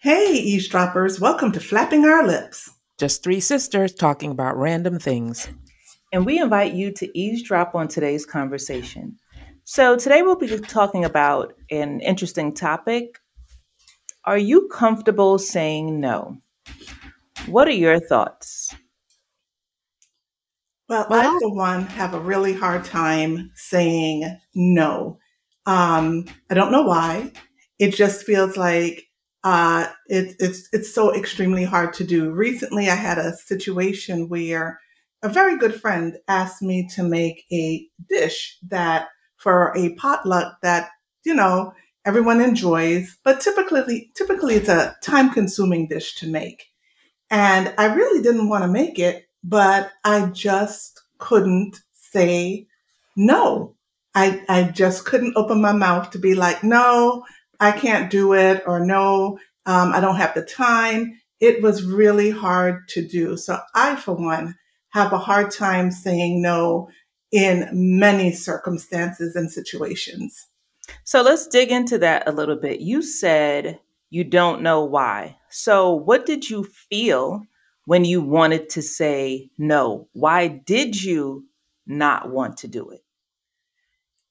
Hey, eavesdroppers, welcome to Flapping Our Lips. Just three sisters talking about random things. And we invite you to eavesdrop on today's conversation. So, today we'll be talking about an interesting topic. Are you comfortable saying no? What are your thoughts? Well, I, for one, have a really hard time saying no. Um, I don't know why. It just feels like uh, it, it's it's so extremely hard to do. Recently, I had a situation where a very good friend asked me to make a dish that for a potluck that you know everyone enjoys, but typically typically it's a time consuming dish to make, and I really didn't want to make it, but I just couldn't say no. I, I just couldn't open my mouth to be like, no, I can't do it or no, um, I don't have the time. It was really hard to do. So I, for one, have a hard time saying no in many circumstances and situations. So let's dig into that a little bit. You said you don't know why. So, what did you feel when you wanted to say no? Why did you not want to do it?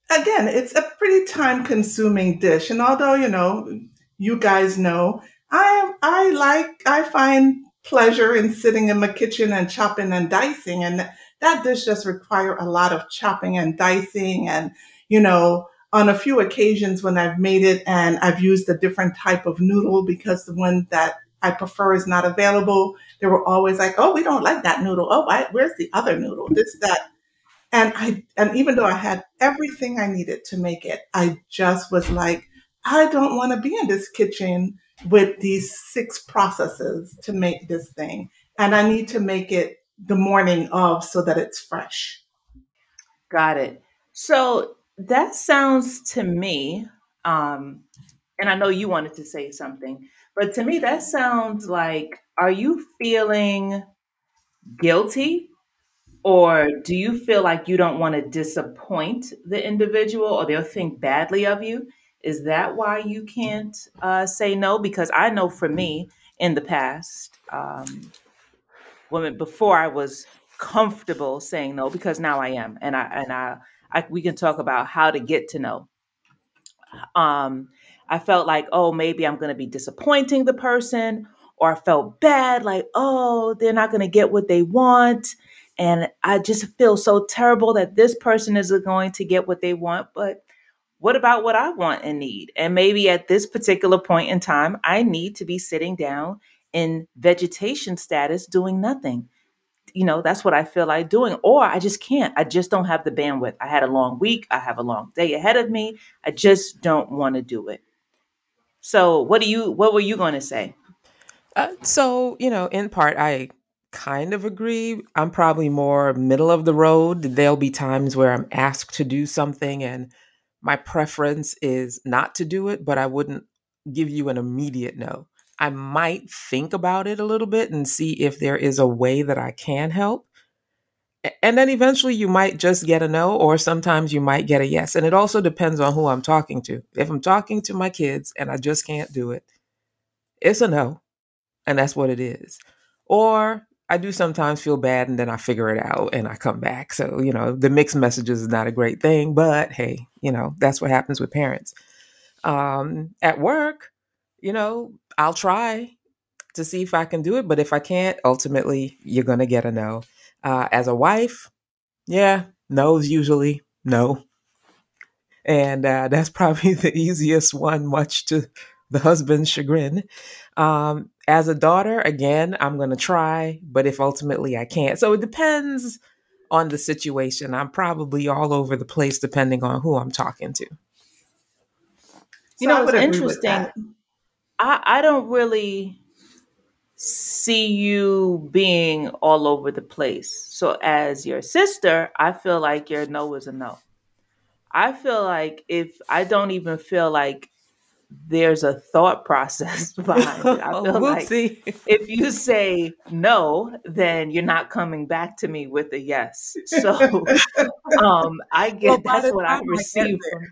Again, it's a pretty time consuming dish. And although, you know, you guys know, I I like I find pleasure in sitting in my kitchen and chopping and dicing and that dish does require a lot of chopping and dicing and you know on a few occasions when I've made it and I've used a different type of noodle because the one that I prefer is not available, they were always like, "Oh, we don't like that noodle. Oh, where's the other noodle? This, that." And I and even though I had everything I needed to make it, I just was like, I don't want to be in this kitchen with these six processes to make this thing. And I need to make it the morning of so that it's fresh. Got it. So that sounds to me, um, and I know you wanted to say something, but to me, that sounds like are you feeling guilty or do you feel like you don't want to disappoint the individual or they'll think badly of you? Is that why you can't uh, say no? Because I know for me in the past, um, when before I was comfortable saying no, because now I am, and I and I, I we can talk about how to get to no. Um, I felt like, oh, maybe I'm going to be disappointing the person, or I felt bad, like, oh, they're not going to get what they want and I just feel so terrible that this person is going to get what they want. But what about what I want and need? And maybe at this particular point in time, I need to be sitting down in vegetation status doing nothing. You know, that's what I feel like doing. Or I just can't. I just don't have the bandwidth. I had a long week. I have a long day ahead of me. I just don't want to do it. So, what do you what were you going to say? Uh, so, you know, in part, I kind of agree. I'm probably more middle of the road. There'll be times where I'm asked to do something and my preference is not to do it, but I wouldn't give you an immediate no. I might think about it a little bit and see if there is a way that I can help. And then eventually you might just get a no, or sometimes you might get a yes. And it also depends on who I'm talking to. If I'm talking to my kids and I just can't do it, it's a no. And that's what it is. Or I do sometimes feel bad and then I figure it out and I come back. So, you know, the mixed messages is not a great thing, but hey, you know, that's what happens with parents. Um, at work, you know, I'll try to see if I can do it, but if I can't, ultimately, you're going to get a no. Uh, as a wife, yeah, no's usually no. And uh, that's probably the easiest one, much to the husband's chagrin. Um, as a daughter, again, I'm going to try, but if ultimately I can't. So it depends on the situation. I'm probably all over the place depending on who I'm talking to. You know, it's interesting. I, I don't really see you being all over the place. So, as your sister, I feel like your no is a no. I feel like if I don't even feel like there's a thought process behind it. I feel like if you say no, then you're not coming back to me with a yes. So um, I get well, that's what I receive from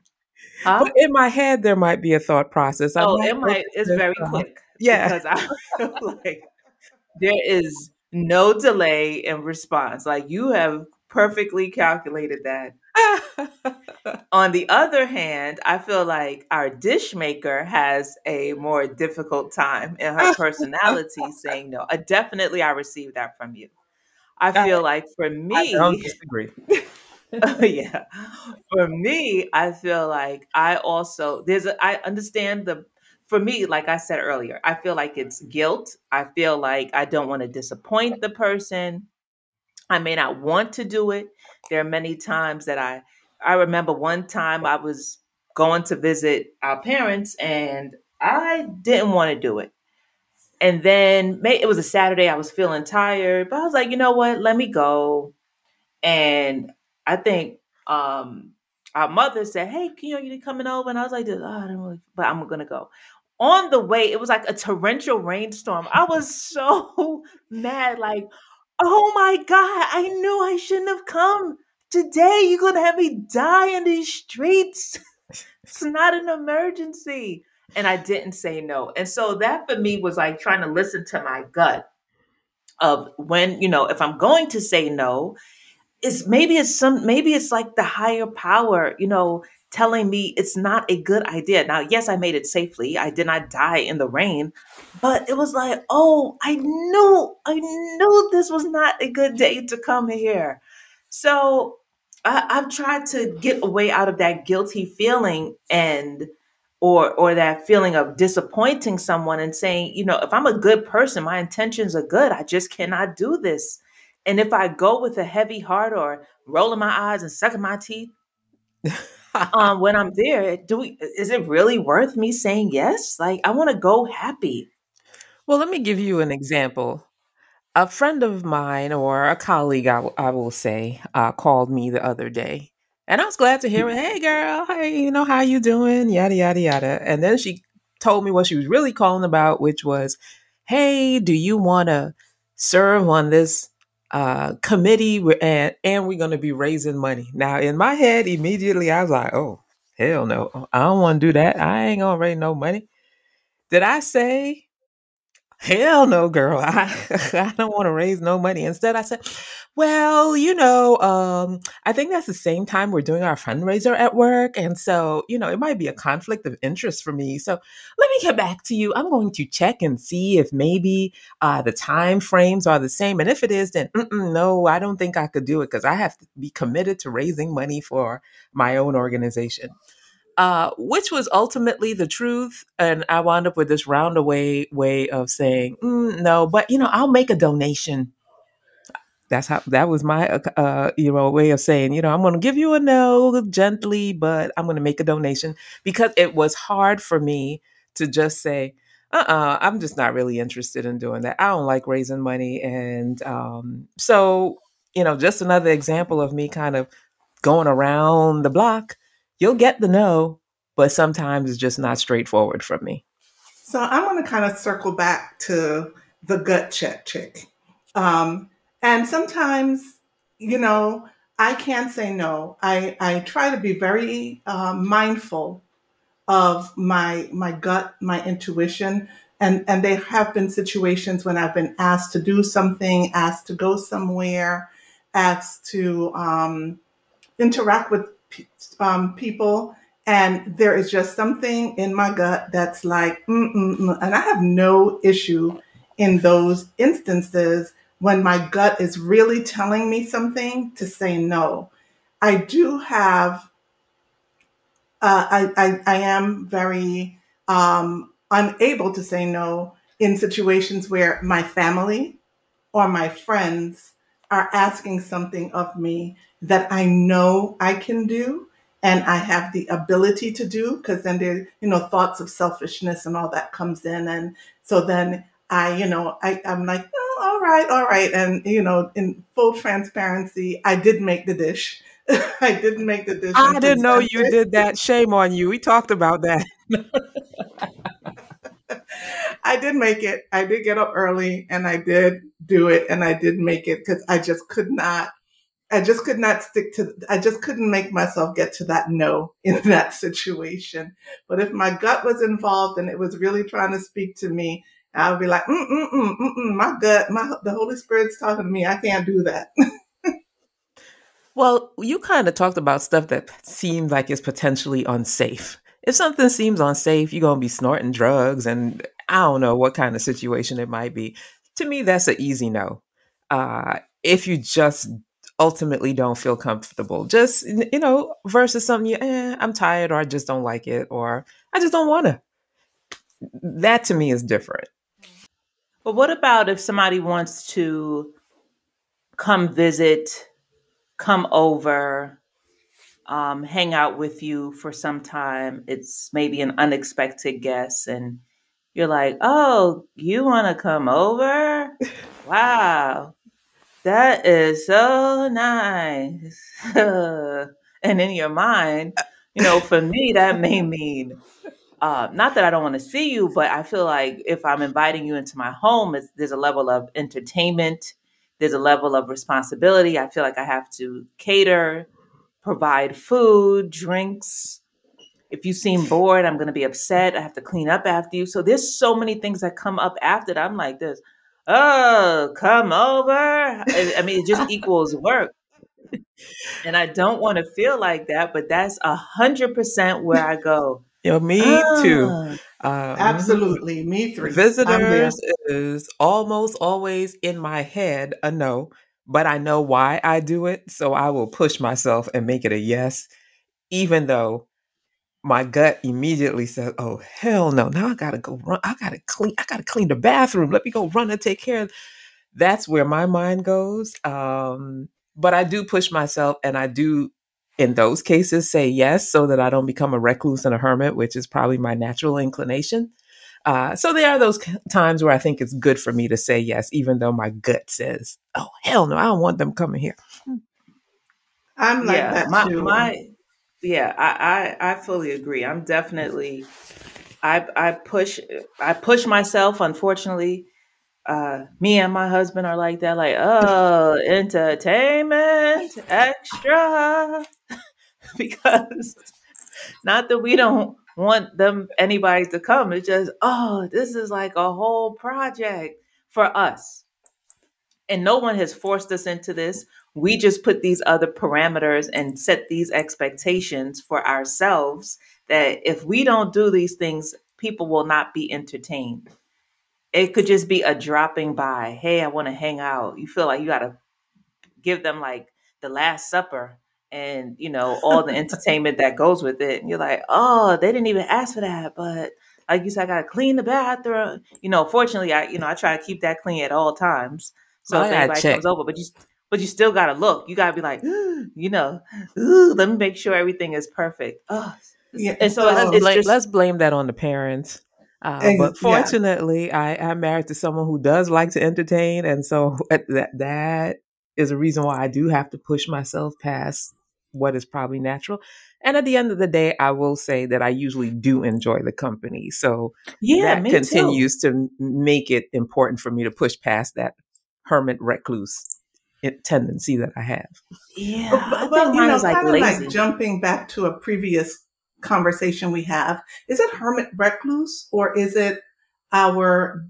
Huh? But in my head, there might be a thought process. I Oh, it might it's very uh, quick yeah. because I feel like there is no delay in response. Like you have perfectly calculated that. On the other hand, I feel like our dish maker has a more difficult time in her personality saying no. Uh, definitely, I received that from you. I feel like for me, I don't disagree. yeah, for me, I feel like I also there's a I understand the for me, like I said earlier, I feel like it's guilt. I feel like I don't want to disappoint the person. I may not want to do it. There are many times that I I remember one time I was going to visit our parents and I didn't want to do it. And then may, it was a Saturday, I was feeling tired, but I was like, you know what? Let me go. And I think um our mother said, Hey, you know, you coming over? And I was like, oh, I don't really, but I'm gonna go. On the way, it was like a torrential rainstorm. I was so mad, like Oh my God, I knew I shouldn't have come. Today you're gonna have me die in these streets. It's not an emergency. And I didn't say no. And so that for me was like trying to listen to my gut of when, you know, if I'm going to say no, it's maybe it's some maybe it's like the higher power, you know, telling me it's not a good idea. Now, yes, I made it safely. I did not die in the rain, but it was like, oh, I knew, I knew this was not a good day to come here. So I, I've tried to get away out of that guilty feeling and or or that feeling of disappointing someone and saying, you know, if I'm a good person, my intentions are good. I just cannot do this. And if I go with a heavy heart or rolling my eyes and sucking my teeth, um, when I'm there, do we, is it really worth me saying yes? Like I want to go happy. well, let me give you an example. A friend of mine or a colleague, I, w- I will say, uh, called me the other day, and I was glad to hear. Hey, girl, hey, you know how you doing? Yada yada yada. And then she told me what she was really calling about, which was, hey, do you want to serve on this uh, committee? We're- And and we're going to be raising money. Now, in my head, immediately I was like, oh, hell no, I don't want to do that. I ain't gonna raise no money. Did I say? Hell no, girl. I, I don't want to raise no money. Instead, I said, well, you know, um, I think that's the same time we're doing our fundraiser at work. And so, you know, it might be a conflict of interest for me. So let me get back to you. I'm going to check and see if maybe uh, the time frames are the same. And if it is, then no, I don't think I could do it because I have to be committed to raising money for my own organization uh, which was ultimately the truth. And I wound up with this roundaway way of saying, "Mm, no, but you know, I'll make a donation. That's how that was my uh, uh, you know way of saying, you know, I'm going to give you a no gently, but I'm going to make a donation because it was hard for me to just say, uh-uh, I'm just not really interested in doing that. I don't like raising money, and um, so you know, just another example of me kind of going around the block. You'll get the no, but sometimes it's just not straightforward from me. So I want to kind of circle back to the gut check chick. Um, and sometimes, you know, I can say no. I, I try to be very uh, mindful of my my gut, my intuition. And and there have been situations when I've been asked to do something, asked to go somewhere, asked to um, interact with um, people, and there is just something in my gut that's like, mm, mm, mm. and I have no issue in those instances when my gut is really telling me something to say no. I do have, uh, I, I, I am very um, unable to say no in situations where my family or my friends are asking something of me that I know I can do and I have the ability to do because then there, you know, thoughts of selfishness and all that comes in. And so then I, you know, I, I'm like, oh, all right, all right. And, you know, in full transparency, I did make the dish. I didn't make the dish I didn't know you it. did that. Shame on you. We talked about that. I did make it. I did get up early and I did do it and I did make it because I just could not I just could not stick to, I just couldn't make myself get to that no in that situation. But if my gut was involved and it was really trying to speak to me, I would be like, mm, mm, mm, mm, mm my gut, my, the Holy Spirit's talking to me. I can't do that. well, you kind of talked about stuff that seemed like it's potentially unsafe. If something seems unsafe, you're going to be snorting drugs and I don't know what kind of situation it might be. To me, that's an easy no. Uh, if you just ultimately don't feel comfortable, just, you know, versus something you, eh, I'm tired or I just don't like it or I just don't want to. That to me is different. But what about if somebody wants to come visit, come over, um, hang out with you for some time? It's maybe an unexpected guest and you're like, oh, you want to come over? Wow, that is so nice. and in your mind, you know, for me, that may mean uh, not that I don't want to see you, but I feel like if I'm inviting you into my home, it's, there's a level of entertainment, there's a level of responsibility. I feel like I have to cater, provide food, drinks, if you seem bored, I'm going to be upset. I have to clean up after you. So there's so many things that come up after that. I'm like this. Oh, come over. I mean, it just equals work. And I don't want to feel like that, but that's a hundred percent where I go. Yeah, me too. Ah. Uh, Absolutely, me three. Visitors is almost always in my head a no, but I know why I do it, so I will push myself and make it a yes, even though my gut immediately says, "Oh hell no! Now I gotta go run. I gotta clean. I gotta clean the bathroom. Let me go run and take care." of That's where my mind goes. Um, but I do push myself, and I do, in those cases, say yes, so that I don't become a recluse and a hermit, which is probably my natural inclination. Uh, so there are those times where I think it's good for me to say yes, even though my gut says, "Oh hell no! I don't want them coming here." I'm like yeah, that my, too. My yeah, I, I I fully agree. I'm definitely I I push I push myself. Unfortunately, uh, me and my husband are like that. Like, oh, entertainment extra, because not that we don't want them anybody to come. It's just oh, this is like a whole project for us, and no one has forced us into this we just put these other parameters and set these expectations for ourselves that if we don't do these things, people will not be entertained. It could just be a dropping by. Hey, I want to hang out. You feel like you got to give them like the Last Supper and, you know, all the entertainment that goes with it. And you're like, oh, they didn't even ask for that. But like you said, I got to clean the bathroom. You know, fortunately, I, you know, I try to keep that clean at all times. So oh, if anybody check. comes over, but you but you still gotta look. You gotta be like, you know, let me make sure everything is perfect. Oh, yeah. And so let's, blame, just, let's blame that on the parents. Uh, but fortunately, yeah. I am married to someone who does like to entertain, and so that that is a reason why I do have to push myself past what is probably natural. And at the end of the day, I will say that I usually do enjoy the company. So yeah, that continues too. to make it important for me to push past that hermit recluse tendency that I have. Yeah, but, but you know, like kind of like jumping back to a previous conversation we have. Is it hermit recluse or is it our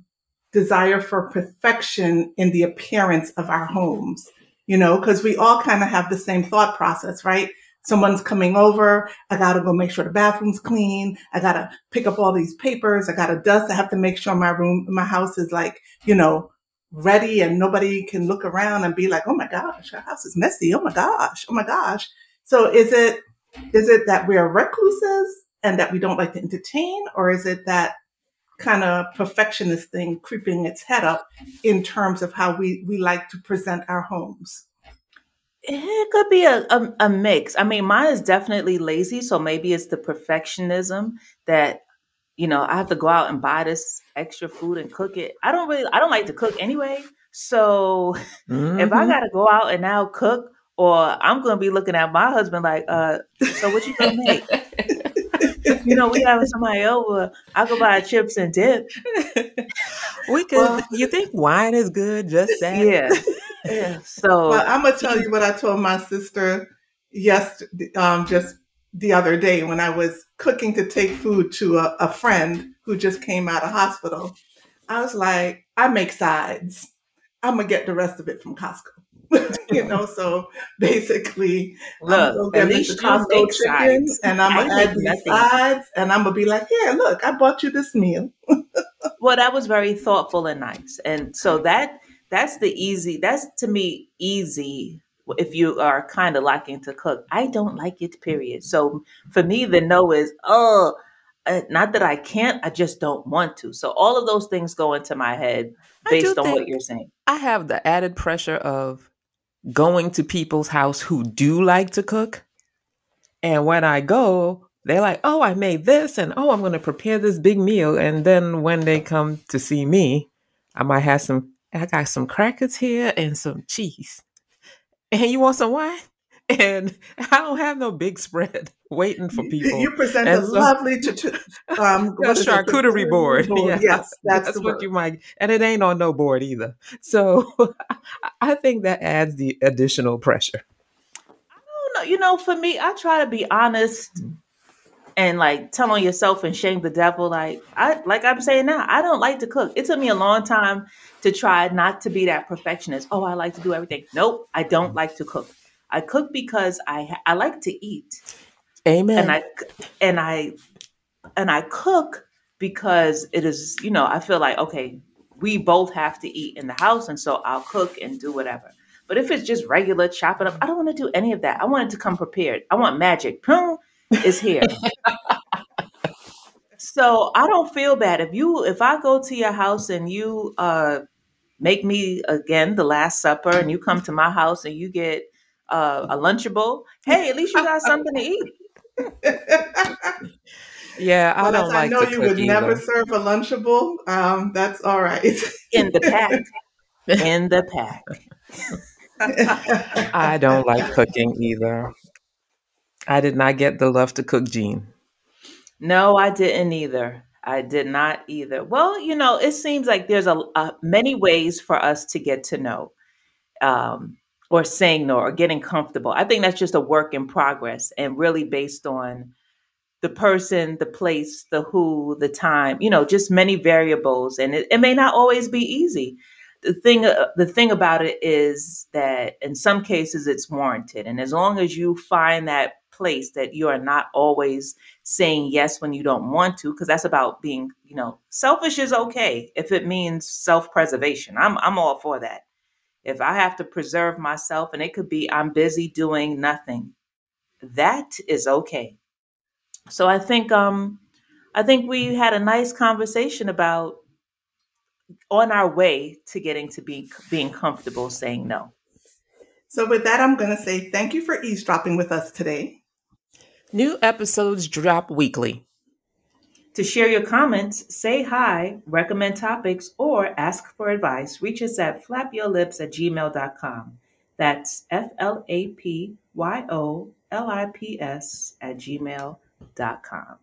desire for perfection in the appearance of our homes? You know, because we all kind of have the same thought process, right? Someone's coming over. I got to go make sure the bathroom's clean. I got to pick up all these papers. I got to dust. I have to make sure my room, my house is like, you know, ready and nobody can look around and be like, oh my gosh, our house is messy. Oh my gosh. Oh my gosh. So is it, is it that we are recluses and that we don't like to entertain? Or is it that kind of perfectionist thing creeping its head up in terms of how we, we like to present our homes? It could be a, a, a mix. I mean, mine is definitely lazy, so maybe it's the perfectionism that you know, I have to go out and buy this extra food and cook it. I don't really, I don't like to cook anyway. So mm-hmm. if I mm-hmm. got to go out and now cook, or I'm gonna be looking at my husband like, uh, so what you gonna make? you know, we having somebody over. I go buy chips and dip. we could. Well, you think wine is good? Just that? Yeah. Yeah, Well, so I'm gonna tell you what I told my sister yes, um, just the other day when I was cooking to take food to a, a friend who just came out of hospital. I was like, I make sides. I'm gonna get the rest of it from Costco. you know, so basically, I'm look, at get the least Costco chicken sides. and I'm gonna add these sides and I'm gonna be like, here, look, I bought you this meal. Well, that was very thoughtful and nice. And so that that's the easy, that's to me easy if you are kind of liking to cook. I don't like it, period. So for me, the no is, oh, uh, not that I can't, I just don't want to. So all of those things go into my head I do based on what think you're saying. I have the added pressure of going to people's house who do like to cook. And when I go, they're like, oh, I made this and oh, I'm going to prepare this big meal. And then when they come to see me, I might have some, I got some crackers here and some cheese. And you want some wine? And I don't have no big spread waiting for people. you present a so lovely, ch- ch- um, a what is it, charcuterie board. board. Yeah, Yes, that's that's what word. you might, and it ain't on no board either. So I think that adds the additional pressure. Oh, no, you know, for me, I try to be honest and like tell on yourself and shame the devil. Like I like I'm saying now, I don't like to cook. It took me a long time to try not to be that perfectionist. Oh, I like to do everything. Nope, I don't like to cook. I cook because I I like to eat, Amen. and I and I and I cook because it is you know I feel like okay we both have to eat in the house, and so I'll cook and do whatever. But if it's just regular chopping up, I don't want to do any of that. I want it to come prepared. I want magic. Boom, it's here. So I don't feel bad if you if I go to your house and you uh make me again the last supper and you come to my house and you get uh, a lunchable. Hey, at least you got something to eat Yeah, I well, as don't I know you cook would never serve a Lunchable, um, that's all right. in the pack. In the pack. I don't like cooking either. I did not get the love to cook gene. No, I didn't either. I did not either. Well, you no, it seems like there's a, a many ways for us to get to know. um, or saying no or getting comfortable. I think that's just a work in progress and really based on the person, the place, the who, the time, you know, just many variables. And it, it may not always be easy. The thing, uh, the thing about it is that in some cases it's warranted. And as long as you find that place that you are not always saying yes when you don't want to, because that's about being, you know, selfish is okay if it means self-preservation. I'm I'm all for that if I have to preserve myself and it could be I'm busy doing nothing, that is okay. So I think um I think we had a nice conversation about on our way to getting to be being comfortable saying no. so, with that, I'm going to say thank you for eavesdropping with us today. New episodes drop weekly. To share your comments, say hi, recommend topics, or ask for advice, reach us at flapyolips at gmail.com. That's F L A P Y O L I P S at gmail.com.